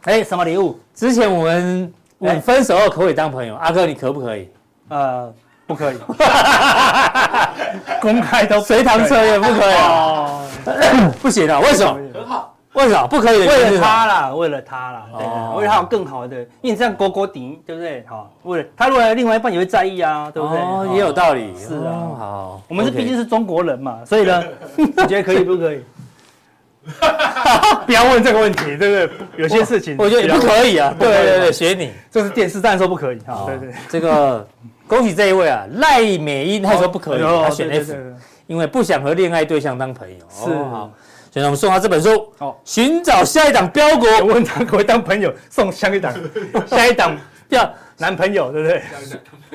哎，什么礼物？之前我们我们分手后可不可以当朋友？阿哥你可不可以？呃。不可以，公开都随堂测验不可以哦，不行啊？为什么？很好，为什么不可以？为了他啦，为了他啦，对，为了他有更好的，因为你这样勾勾顶，对不对？好，为了他，如果另外一半也会在意啊，对不对？哦，也有道理，是啊，好，我们是毕竟是中国人嘛，所以呢，你觉得可以不可以？不要问这个问题，对不对？有些事情我觉得也不可以啊，对对对，学你，这是电视站说不可以啊，对对，这个。恭喜这一位啊，赖美英，他说不可以，他选 F，因为不想和恋爱对象当朋友。是好，所以我们送他这本书。哦，寻找下一档标股，问他可不可以当朋友，送下一档，下一档要男朋友，对不对？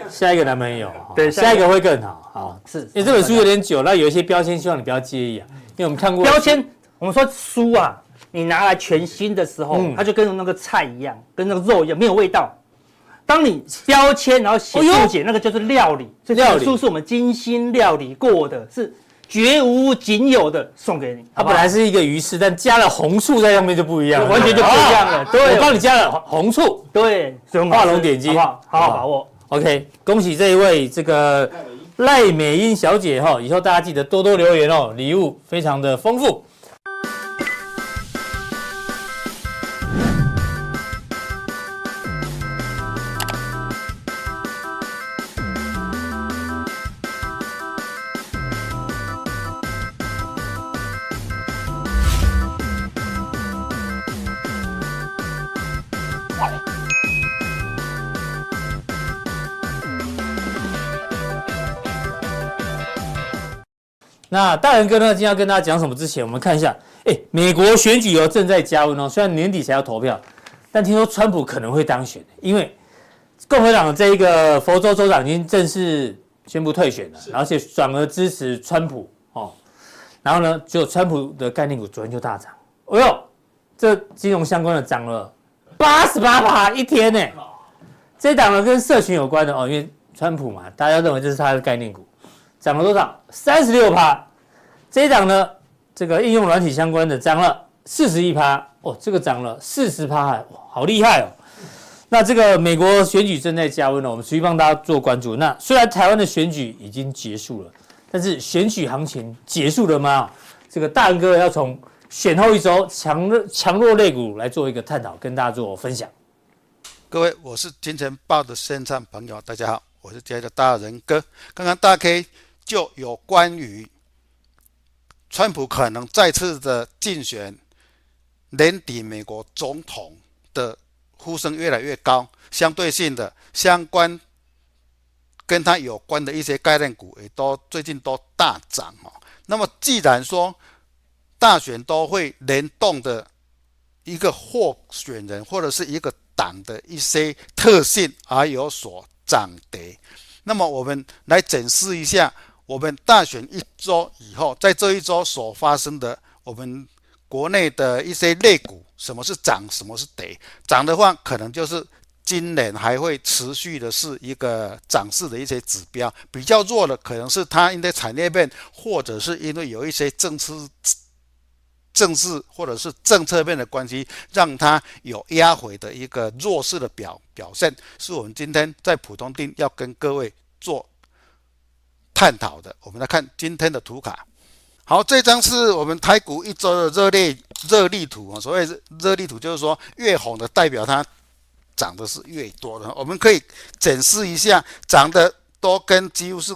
下一个男朋友，对，下一个会更好。好，是，因为这本书有点久，那有一些标签，希望你不要介意啊，因为我们看过标签。我们说书啊，你拿来全新的时候，它就跟那个菜一样，跟那个肉一样，没有味道。当你标签，然后写注解，那个就是料理。这本书是我们精心料理过的，是绝无仅有的，送给你。它本来是一个鱼翅，但加了红醋在上面就不一样，完全就不一样了。对，我帮你加了红醋，对，画龙点睛，好好把握。OK，恭喜这一位这个赖美英小姐哈，以后大家记得多多留言哦，礼物非常的丰富。那大人哥呢？今天要跟大家讲什么？之前我们看一下，哎，美国选举哦正在加温哦。虽然年底才要投票，但听说川普可能会当选，因为共和党的这一个佛州州长已经正式宣布退选了，而且转而支持川普哦。然后呢，就川普的概念股昨天就大涨。哎呦，这金融相关的涨了八十八趴一天呢。这档呢跟社群有关的哦，因为川普嘛，大家认为这是他的概念股，涨了多少？三十六趴。这一档呢，这个应用软体相关的涨了四十一趴哦，这个涨了四十趴，好厉害哦。那这个美国选举正在加温了，我们持续帮大家做关注。那虽然台湾的选举已经结束了，但是选举行情结束了吗？这个大仁哥要从选后一周强弱强弱类股来做一个探讨，跟大家做分享。各位，我是金钱豹的现场朋友，大家好，我是今天的大仁哥。刚刚大 K 就有关于川普可能再次的竞选年底美国总统的。呼声越来越高，相对性的相关跟他有关的一些概念股也都最近都大涨哦。那么既然说大选都会联动的一个候选人或者是一个党的一些特性而有所涨跌，那么我们来检视一下我们大选一周以后，在这一周所发生的我们国内的一些类股。什么是涨，什么是跌？涨的话，可能就是今年还会持续的是一个涨势的一些指标。比较弱的，可能是它因为产业面，或者是因为有一些政策、政治或者是政策面的关系，让它有压回的一个弱势的表表现，是我们今天在普通錠要跟各位做探讨的。我们来看今天的图卡。好，这张是我们台股一周的热烈热力图啊。所谓热力图，就是说越红的代表它涨的是越多的。我们可以检视一下，涨的都跟几乎是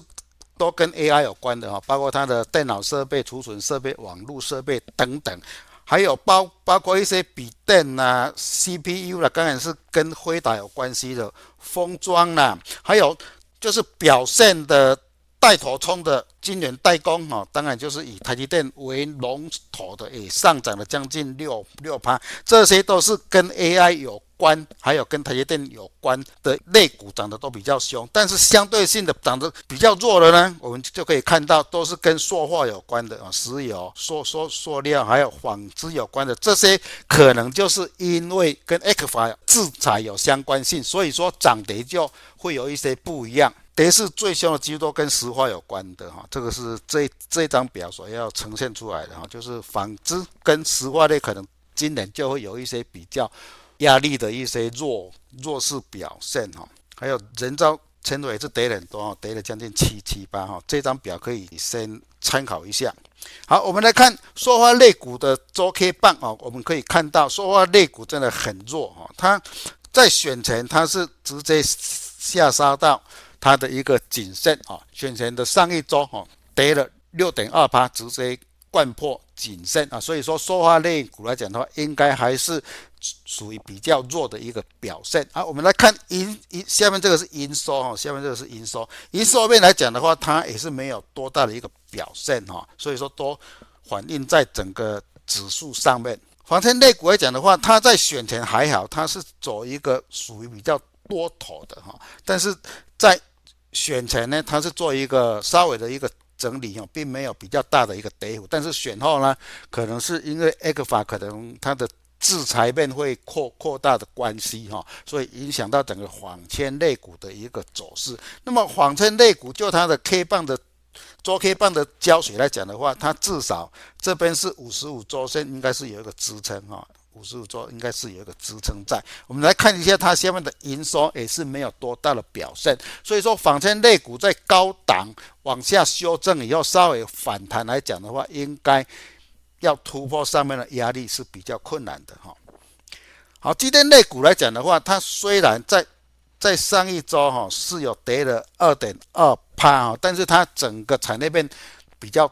都跟 AI 有关的啊，包括它的电脑设备、储存设备、网络设备等等，还有包包括一些笔电啊、CPU 啦，当然是跟辉达有关系的封装啦，还有就是表现的。带头冲的晶圆代工哈，当然就是以台积电为龙头的，也上涨了将近六六趴，这些都是跟 AI 有关，还有跟台积电有关的类股涨得都比较凶，但是相对性的涨得比较弱的呢，我们就可以看到都是跟塑化有关的啊，石油、塑塑塑料还有纺织有关的，这些可能就是因为跟 ECFA 制裁有相关性，所以说涨跌就会有一些不一样。跌势最凶的几乎都跟石化有关的哈，这个是这这张表所要呈现出来的哈，就是纺织跟石化类可能今年就会有一些比较压力的一些弱弱势表现哈，还有人造纤维也是跌了很多哈，跌了将近七七八哈，这张表可以先参考一下。好，我们来看塑化类股的周 K 棒啊，我们可以看到塑化类股真的很弱哈，它在选前它是直接下杀到。它的一个谨慎啊，选前的上一周哈跌了六点二八，直接灌破谨慎啊，所以说塑化类股来讲的话，应该还是属于比较弱的一个表现啊。我们来看营营下面这个是营收哈，下面这个是营收，营收面来讲的话，它也是没有多大的一个表现哈，所以说都反映在整个指数上面。房产类股来讲的话，它在选前还好，它是走一个属于比较多头的哈，但是在选前呢，它是做一个稍微的一个整理哦，并没有比较大的一个跌幅。但是选后呢，可能是因为 ECFA 可能它的制裁面会扩扩大的关系哈，所以影响到整个纺纤类股的一个走势。那么纺纤类股就它的 K 棒的周 K 棒的胶水来讲的话，它至少这边是五十五周线，应该是有一个支撑哈。五十五周应该是有一个支撑在，我们来看一下它下面的营收也是没有多大的表现，所以说纺纤类股在高档往下修正以后稍微反弹来讲的话，应该要突破上面的压力是比较困难的哈。好，今天类股来讲的话，它虽然在在上一周哈是有跌了二点二趴哈，但是它整个产业链比较。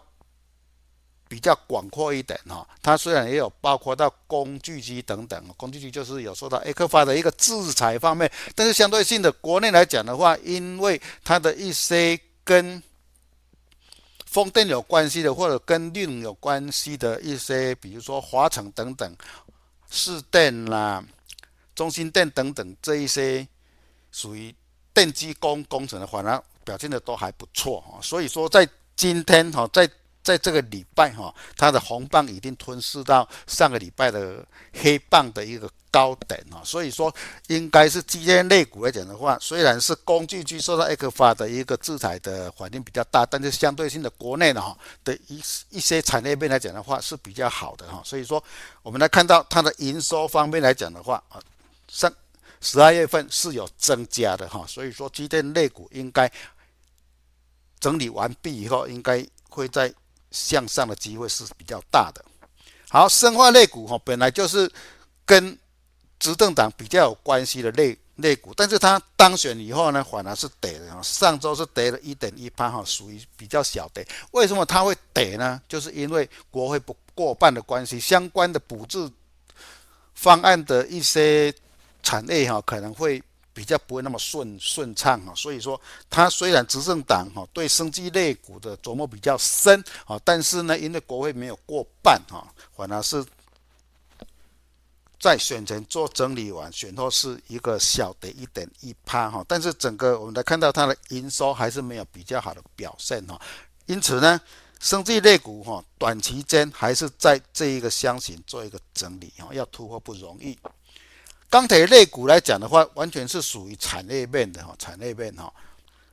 比较广阔一点哈，它虽然也有包括到工具机等等，工具机就是有受到 ECFA 的一个制裁方面，但是相对性的国内来讲的话，因为它的一些跟风电有关系的，或者跟绿能有关系的一些，比如说华城等等、市电啦、中心电等等这一些属于电机工工程的话，呢表现的都还不错哈，所以说在今天哈在。在这个礼拜哈，它的红棒已经吞噬到上个礼拜的黑棒的一个高点啊，所以说应该是今天类股来讲的话，虽然是工具机受到 ECFA 的一个制裁的环境比较大，但是相对性的国内的哈的一一些产业链来讲的话是比较好的哈，所以说我们来看到它的营收方面来讲的话啊，上十二月份是有增加的哈，所以说今天类股应该整理完毕以后，应该会在。向上的机会是比较大的。好，生化类股哈，本来就是跟执政党比较有关系的类类股，但是它当选以后呢，反而是跌的。上周是跌了一点一趴哈，属于比较小跌。为什么它会跌呢？就是因为国会不过半的关系，相关的补助方案的一些产业哈，可能会。比较不会那么顺顺畅哈，所以说它虽然执政党哈对生技类股的琢磨比较深啊，但是呢，因为国会没有过半哈，反而是在选前做整理完，选后是一个小的一点一趴哈，但是整个我们来看到它的营收还是没有比较好的表现哈，因此呢，生技类股哈短期间还是在这一个箱型做一个整理哈，要突破不容易。钢铁类股来讲的话，完全是属于产业面的哈，产业面哈，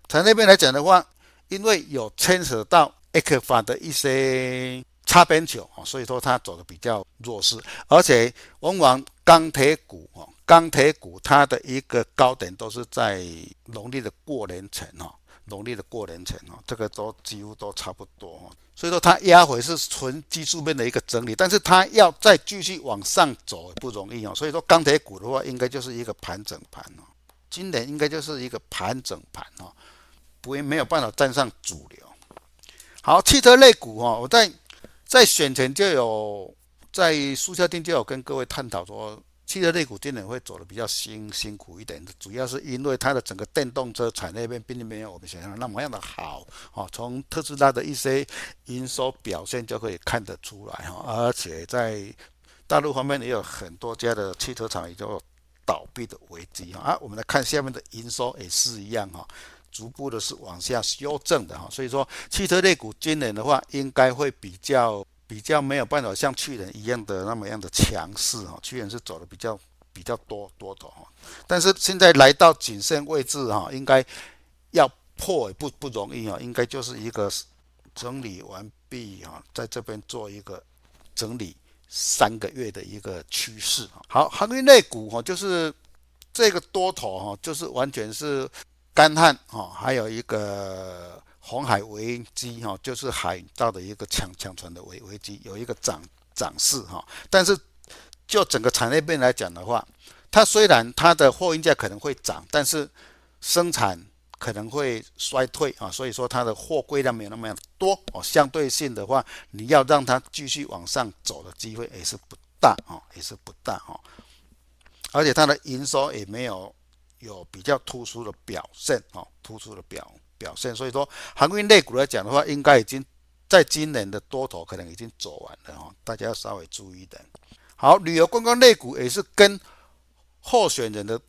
产业面来讲的话，因为有牵扯到 A 克法的一些擦边球啊，所以说它走的比较弱势，而且往往钢铁股哈，钢铁股它的一个高点都是在农历的过年前哈。农历的过年前哦，这个都几乎都差不多哦，所以说它压回是纯技术面的一个整理，但是它要再继续往上走不容易哦，所以说钢铁股的话，应该就是一个盘整盘哦，今年应该就是一个盘整盘哦，不会没有办法站上主流。好，汽车类股哈，我在在选前就有在速效錠就有跟各位探讨说。汽车类股今年会走的比较辛辛苦一点，主要是因为它的整个电动车产业链并没有我们想象的那么样的好哦。从特斯拉的一些营收表现就可以看得出来哈，而且在大陆方面也有很多家的汽车厂也就倒闭的危机哈。啊，我们来看下面的营收也是一样哈，逐步的是往下修正的哈。所以说，汽车类股今年的话应该会比较。比较没有办法像去年一样的那么样的强势哈，去年是走的比较比较多多头哈，但是现在来到颈线位置哈，应该要破也不不容易啊，应该就是一个整理完毕哈，在这边做一个整理三个月的一个趋势哈。好，航运类股哈，就是这个多头哈，就是完全是干旱哈，还有一个。红海危机哈，就是海盗的一个抢抢船的危危机，有一个涨涨势哈。但是就整个产业链来讲的话，它虽然它的货运价可能会涨，但是生产可能会衰退啊。所以说它的货柜量没有那么多哦。相对性的话，你要让它继续往上走的机会也是不大啊，也是不大哦。而且它的营收也没有有比较突出的表现啊，突出的表。表现，所以说航运类股来讲的话，应该已经在今年的多头可能已经走完了哈，大家要稍微注意一点。好，旅游观光类股也是跟候选人的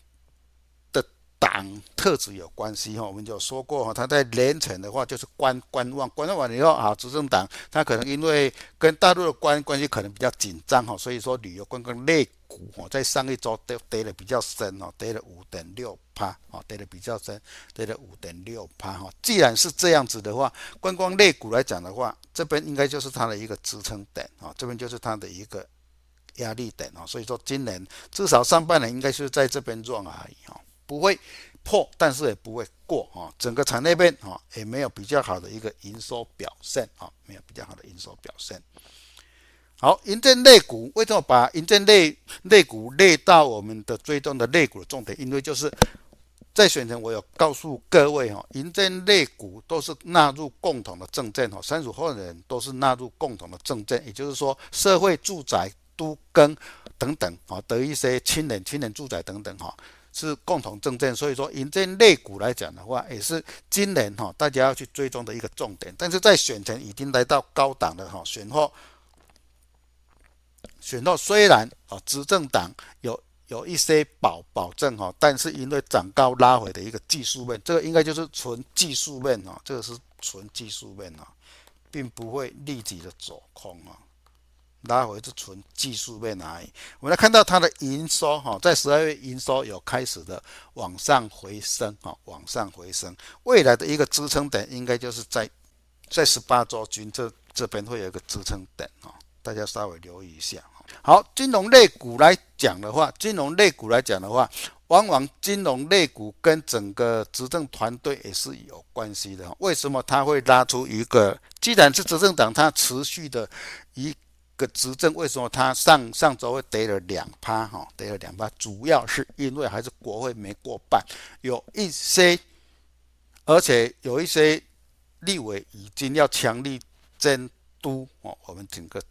党特质有关系哈，我们就说过哈，他在连城的话就是观观望，观望完以后啊，执政党他可能因为跟大陆的关关系可能比较紧张哈，所以说旅游观光类股哈，在上一周跌跌的比较深哦，跌了五点六。趴哦，跌的比较深，跌了五点六趴哈。既然是这样子的话，观光类股来讲的话，这边应该就是它的一个支撑点啊，这边就是它的一个压力点啊。所以说，今年至少上半年应该是在这边转而已哈，不会破，但是也不会过哈。整个产业链哈也没有比较好的一个营收表现啊，没有比较好的营收表现。好，银建类股为什么把银建类类股列到我们的追踪的类股的重点？因为就是。在选前，我有告诉各位哈，银建类股都是纳入共同的政见哈，三组候选人都是纳入共同的政见，也就是说，社会住宅、都更等等啊的一些青年、青年住宅等等哈，是共同政见。所以说，营建类股来讲的话，也是今年哈大家要去追踪的一个重点。但是在选前已经来到高档的哈，选后，选后虽然啊执政党有。有一些保保证哈，但是因为涨高拉回的一个技术面，这个应该就是纯技术面啊，这个是纯技术面啊，并不会立即的走空啊，拉回是纯技术面而已。我们来看到它的营收哈，在十二月营收有开始的往上回升哈，往上回升，未来的一个支撑点应该就是在在十八周均这这边会有一个支撑点啊，大家稍微留意一下。好，金融类股来讲的话，金融类股来讲的话，往往金融类股跟整个执政团队也是有关系的。为什么它会拉出一个？既然是执政党，它持续的一个执政，为什么他上上周会跌了两趴？哈，跌了两趴，主要是因为还是国会没过半，有一些，而且有一些立委已经要强力监督哦，我们整个。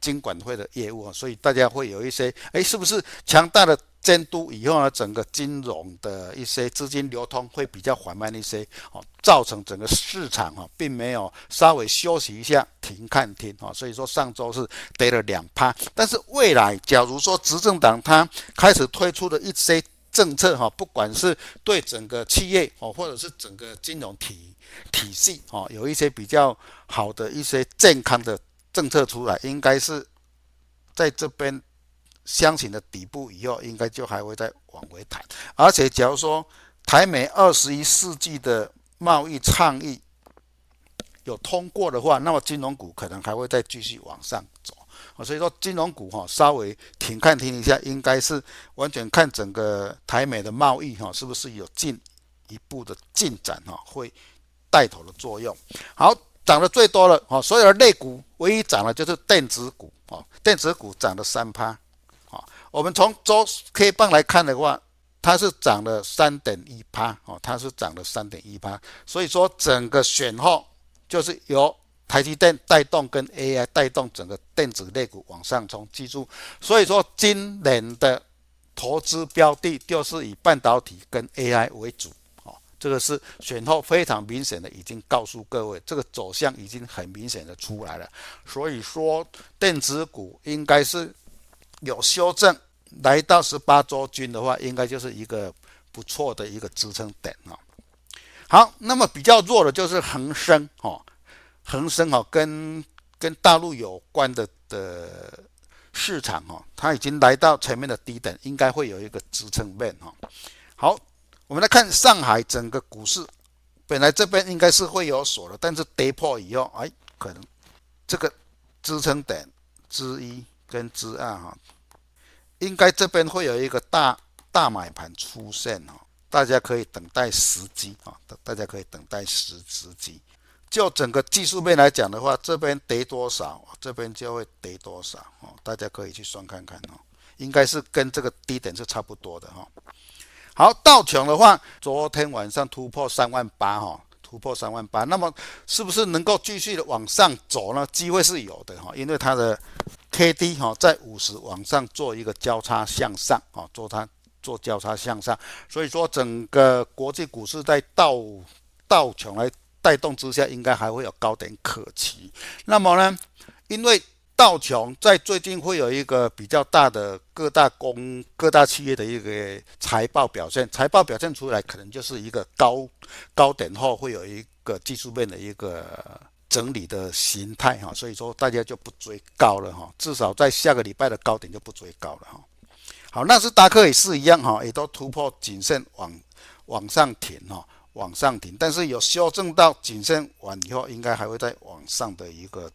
经管会的业务啊，所以大家会有一些，哎，是不是强大的监督以后呢，整个金融的一些资金流通会比较缓慢一些，哦，造成整个市场啊，并没有稍微休息一下，停看停啊，所以说上周是跌了两趴，但是未来假如说执政党他开始推出的一些政策哈，不管是对整个企业哦，或者是整个金融体体系哦，有一些比较好的一些健康的。政策出来，应该是在这边箱型的底部以后，应该就还会再往回弹。而且，假如说台美二十一世纪的贸易倡议有通过的话，那么金融股可能还会再继续往上走。所以说，金融股哈稍微停看停一下，应该是完全看整个台美的贸易哈是不是有进一步的进展哈，会带头的作用。好。涨得最多了哦，所有的类股唯一涨的就是电子股啊，电子股涨了三趴，我们从周 K 棒来看的话，它是涨了三点一趴哦，它是涨了三点一趴，所以说整个选后就是由台积电带动跟 AI 带动整个电子类股往上冲，记住，所以说今年的投资标的就是以半导体跟 AI 为主哦。这个是选后非常明显的，已经告诉各位，这个走向已经很明显的出来了。所以说，电子股应该是有修正，来到十八周均的话，应该就是一个不错的一个支撑点啊。好，那么比较弱的就是恒生哈，恒生哈跟跟大陆有关的的市场哈，它已经来到前面的低点，应该会有一个支撑面哈。好。我们来看上海整个股市，本来这边应该是会有锁的，但是跌破以后，哎，可能这个支撑点之一跟之二哈，应该这边会有一个大大买盘出现哈，大家可以等待时机啊，大家可以等待时时机。就整个技术面来讲的话，这边跌多少，这边就会跌多少哦，大家可以去算看看哦，应该是跟这个低点是差不多的哈。好，道琼的话，昨天晚上突破三万八哈，突破三万八，那么是不是能够继续的往上走呢？机会是有的哈，因为它的 K D 哈在五十往上做一个交叉向上啊，做它做交叉向上，所以说整个国际股市在道道琼来带动之下，应该还会有高点可期。那么呢，因为道琼在最近会有一个比较大的各大公各大企业的一个财报表现，财报表现出来可能就是一个高高点后会有一个技术面的一个整理的形态哈，所以说大家就不追高了哈，至少在下个礼拜的高点就不追高了哈。好，纳斯达克也是一样哈，也都突破颈线往往上挺哈，往上挺，但是有修正到颈线完以后，应该还会再往上的一个。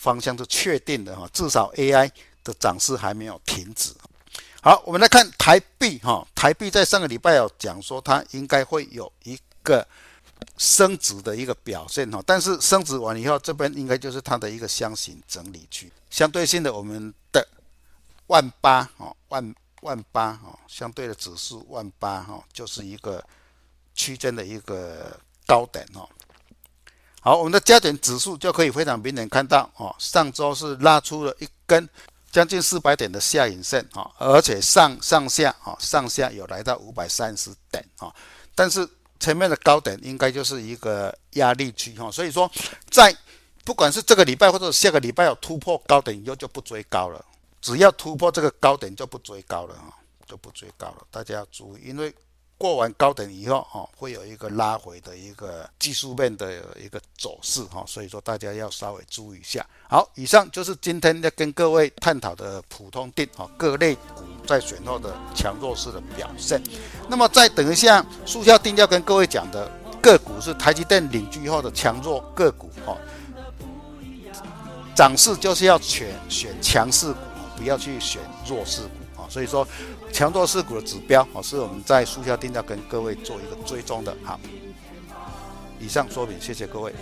方向是确定的哈，至少 AI 的涨势还没有停止。好，我们来看台币哈，台币在上个礼拜有讲说它应该会有一个升值的一个表现哈，但是升值完以后，这边应该就是它的一个箱型整理区，相对性的我们的万八哈，万万八哈，相对的指数万八哈，就是一个区间的一个高点哈。好，我们的加权指数就可以非常明显看到，哦，上周是拉出了一根将近四百点的下影线，哈，而且上上下，哈，上下有来到五百三十点，哈，但是前面的高点应该就是一个压力区，哈，所以说在不管是这个礼拜或者下个礼拜有突破高点以后就不追高了，只要突破这个高点就不追高了，哈，就不追高了，大家要注意，因为过完高点以后，哈，会有一个拉回的一个技术面的一个走势，哈，所以说大家要稍微注意一下。好，以上就是今天要跟各位探讨的普通定，哈，各类股在选后的强弱势的表现。那么再等一下，速效定要跟各位讲的个股是台积电领军后的强弱个股，哈，涨势就是要选选强势股，不要去选弱势股，所以说。强弱势股的指标哦，是我们在速效定价跟各位做一个追踪的。好，以上说明，谢谢各位。